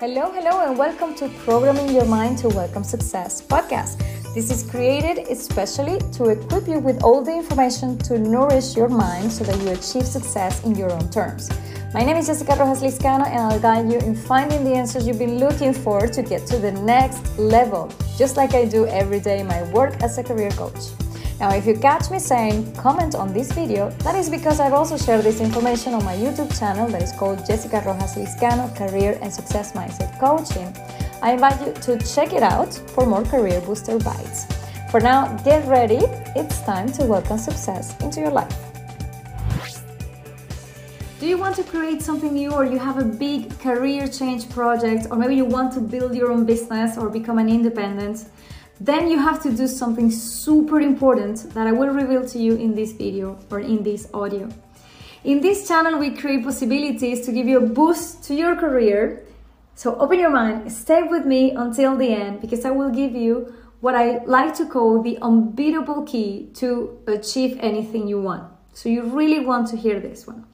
Hello, hello, and welcome to Programming Your Mind to Welcome Success podcast. This is created especially to equip you with all the information to nourish your mind so that you achieve success in your own terms. My name is Jessica Rojas Liscano, and I'll guide you in finding the answers you've been looking for to get to the next level, just like I do every day in my work as a career coach. Now, if you catch me saying comment on this video, that is because I've also shared this information on my YouTube channel that is called Jessica Rojas Liscano Career and Success Mindset Coaching. I invite you to check it out for more career booster bites. For now, get ready. It's time to welcome success into your life. Do you want to create something new or you have a big career change project or maybe you want to build your own business or become an independent? Then you have to do something super important that I will reveal to you in this video or in this audio. In this channel, we create possibilities to give you a boost to your career. So open your mind, stay with me until the end because I will give you what I like to call the unbeatable key to achieve anything you want. So you really want to hear this one.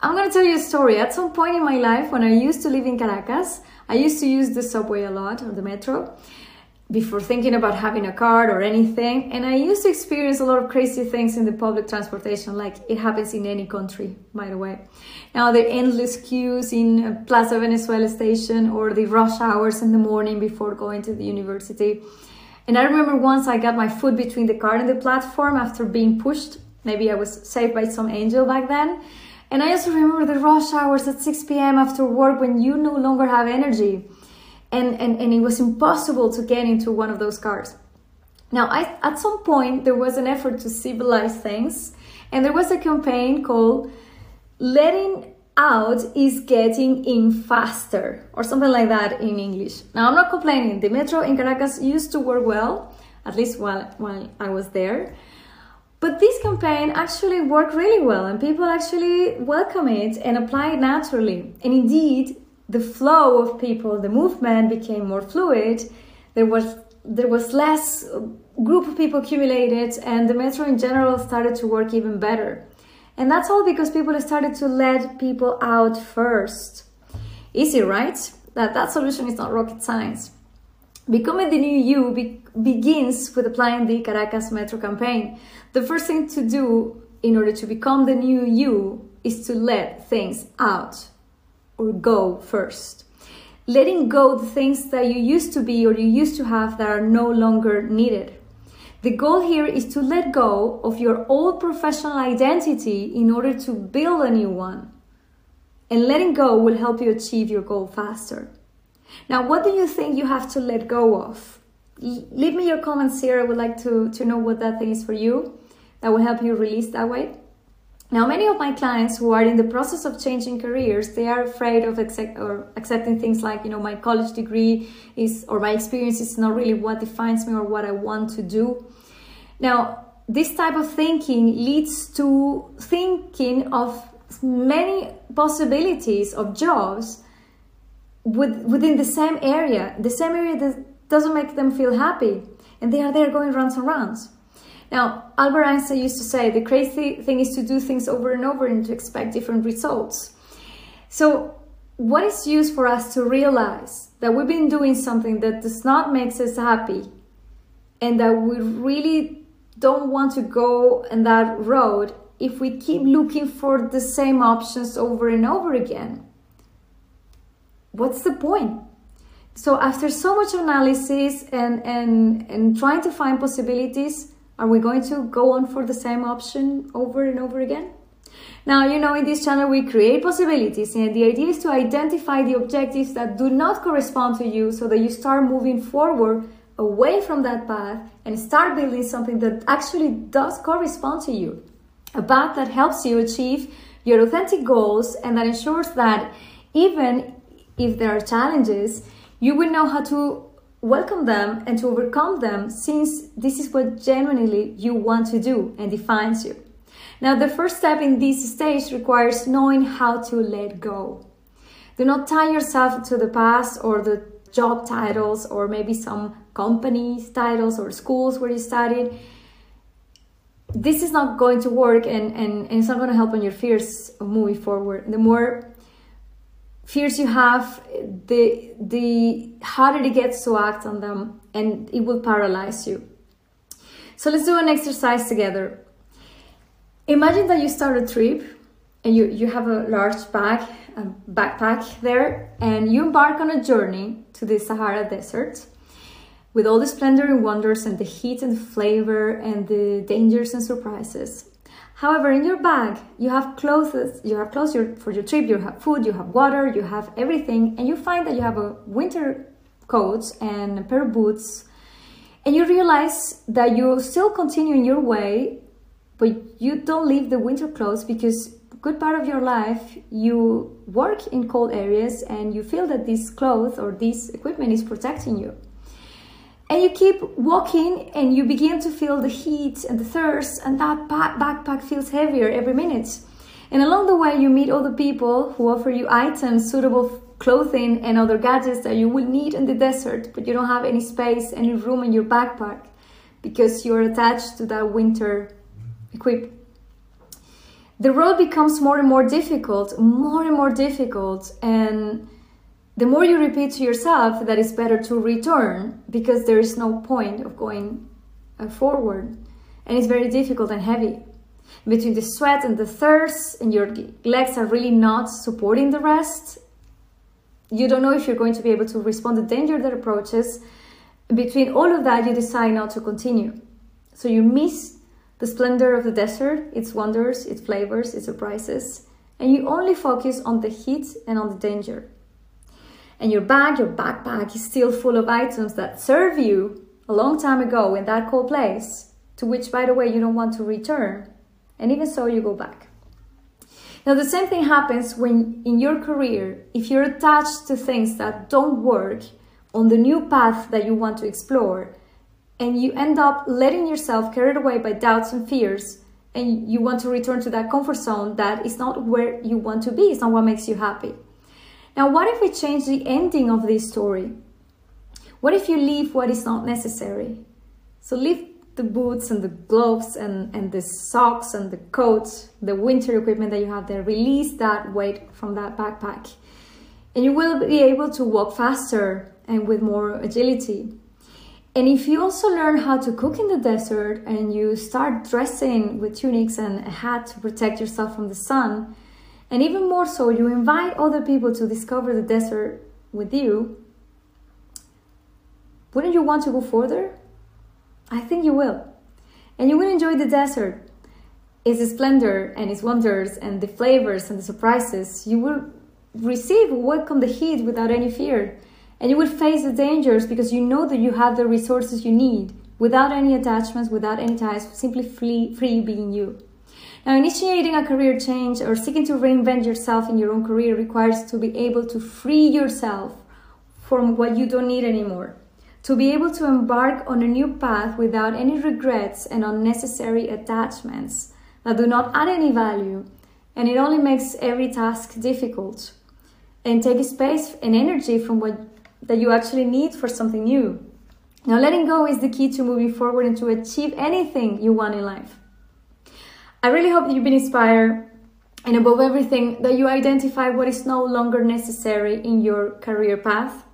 I'm going to tell you a story. At some point in my life, when I used to live in Caracas, I used to use the subway a lot or the metro before thinking about having a card or anything. And I used to experience a lot of crazy things in the public transportation, like it happens in any country, by the way. Now, the endless queues in Plaza Venezuela station or the rush hours in the morning before going to the university. And I remember once I got my foot between the car and the platform after being pushed. Maybe I was saved by some angel back then. And I also remember the rush hours at 6 p.m. after work when you no longer have energy and, and, and it was impossible to get into one of those cars. Now, I, at some point, there was an effort to civilize things, and there was a campaign called Letting Out is Getting In Faster, or something like that in English. Now, I'm not complaining. The metro in Caracas used to work well, at least while, while I was there. But this campaign actually worked really well, and people actually welcome it and apply it naturally. And indeed, the flow of people, the movement became more fluid. There was there was less uh, group of people accumulated, and the metro in general started to work even better. And that's all because people started to let people out first. Easy, right? That that solution is not rocket science. Becoming the new you be- begins with applying the Caracas Metro campaign. The first thing to do in order to become the new you is to let things out or go first. Letting go the things that you used to be or you used to have that are no longer needed. The goal here is to let go of your old professional identity in order to build a new one. And letting go will help you achieve your goal faster. Now, what do you think you have to let go of? Leave me your comments here. I would like to, to know what that thing is for you. That will help you release that way. Now, many of my clients who are in the process of changing careers, they are afraid of accept, or accepting things like, you know, my college degree is, or my experience is not really what defines me or what I want to do. Now, this type of thinking leads to thinking of many possibilities of jobs with, within the same area, the same area that doesn't make them feel happy. And they are there going rounds and rounds. Now, Albert Einstein used to say the crazy thing is to do things over and over and to expect different results. So, what is used for us to realize that we've been doing something that does not make us happy and that we really don't want to go in that road if we keep looking for the same options over and over again? What's the point? So after so much analysis and, and, and trying to find possibilities, are we going to go on for the same option over and over again? Now, you know, in this channel, we create possibilities, and the idea is to identify the objectives that do not correspond to you so that you start moving forward away from that path and start building something that actually does correspond to you. A path that helps you achieve your authentic goals and that ensures that even if there are challenges, you will know how to welcome them and to overcome them since this is what genuinely you want to do and defines you. Now, the first step in this stage requires knowing how to let go. Do not tie yourself to the past or the job titles or maybe some companies titles or schools where you studied. This is not going to work and, and, and it's not going to help on your fears of moving forward. The more fears you have, the the harder it gets to act on them, and it will paralyze you. So let's do an exercise together. Imagine that you start a trip and you, you have a large bag, a backpack there, and you embark on a journey to the Sahara Desert with all the splendor and wonders and the heat and flavor and the dangers and surprises. However, in your bag, you have clothes, you have clothes for your trip, you have food, you have water, you have everything, and you find that you have a winter coat and a pair of boots, and you realize that you still continue in your way, but you don't leave the winter clothes because good part of your life you work in cold areas and you feel that this clothes or this equipment is protecting you. And you keep walking and you begin to feel the heat and the thirst, and that backpack feels heavier every minute. And along the way, you meet other people who offer you items, suitable clothing, and other gadgets that you will need in the desert, but you don't have any space, any room in your backpack because you're attached to that winter equip. The road becomes more and more difficult, more and more difficult, and the more you repeat to yourself that it's better to return because there is no point of going uh, forward. And it's very difficult and heavy. Between the sweat and the thirst and your legs are really not supporting the rest you don't know if you're going to be able to respond to danger that approaches. Between all of that you decide not to continue. So you miss the splendor of the desert its wonders its flavors its surprises and you only focus on the heat and on the danger and your bag, your backpack is still full of items that serve you a long time ago in that cold place, to which, by the way, you don't want to return. And even so, you go back. Now, the same thing happens when in your career, if you're attached to things that don't work on the new path that you want to explore, and you end up letting yourself carried away by doubts and fears, and you want to return to that comfort zone that is not where you want to be, it's not what makes you happy. Now, what if we change the ending of this story? What if you leave what is not necessary? So leave the boots and the gloves and, and the socks and the coats, the winter equipment that you have there, release that weight from that backpack. And you will be able to walk faster and with more agility. And if you also learn how to cook in the desert and you start dressing with tunics and a hat to protect yourself from the sun, and even more so, you invite other people to discover the desert with you. Wouldn't you want to go further? I think you will. And you will enjoy the desert, its splendor and its wonders and the flavors and the surprises. You will receive, welcome the heat without any fear. And you will face the dangers because you know that you have the resources you need without any attachments, without any ties, simply free, free being you. Now, initiating a career change or seeking to reinvent yourself in your own career requires to be able to free yourself from what you don't need anymore. To be able to embark on a new path without any regrets and unnecessary attachments that do not add any value, and it only makes every task difficult. And take space and energy from what that you actually need for something new. Now, letting go is the key to moving forward and to achieve anything you want in life. I really hope that you've been inspired and above everything that you identify what is no longer necessary in your career path.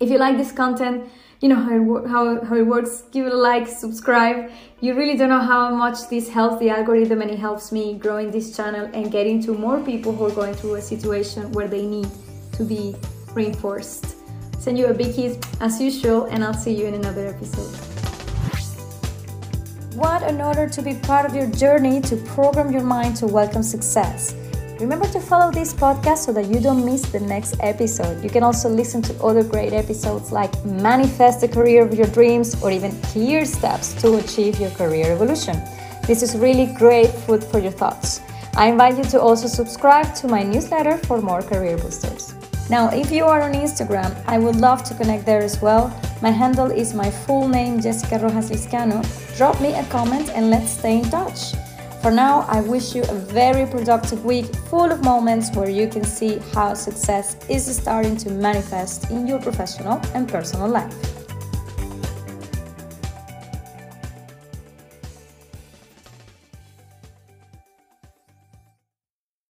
If you like this content, you know how it, how, how it works, give it a like, subscribe. You really don't know how much this helps the algorithm and it helps me growing this channel and getting to more people who are going through a situation where they need to be reinforced. Send you a big kiss as usual and I'll see you in another episode. What an honor to be part of your journey to program your mind to welcome success. Remember to follow this podcast so that you don't miss the next episode. You can also listen to other great episodes like Manifest the Career of Your Dreams or even Clear Steps to Achieve Your Career Evolution. This is really great food for your thoughts. I invite you to also subscribe to my newsletter for more career boosters. Now, if you are on Instagram, I would love to connect there as well. My handle is my full name, Jessica Rojas Liscano. Drop me a comment and let's stay in touch. For now, I wish you a very productive week full of moments where you can see how success is starting to manifest in your professional and personal life.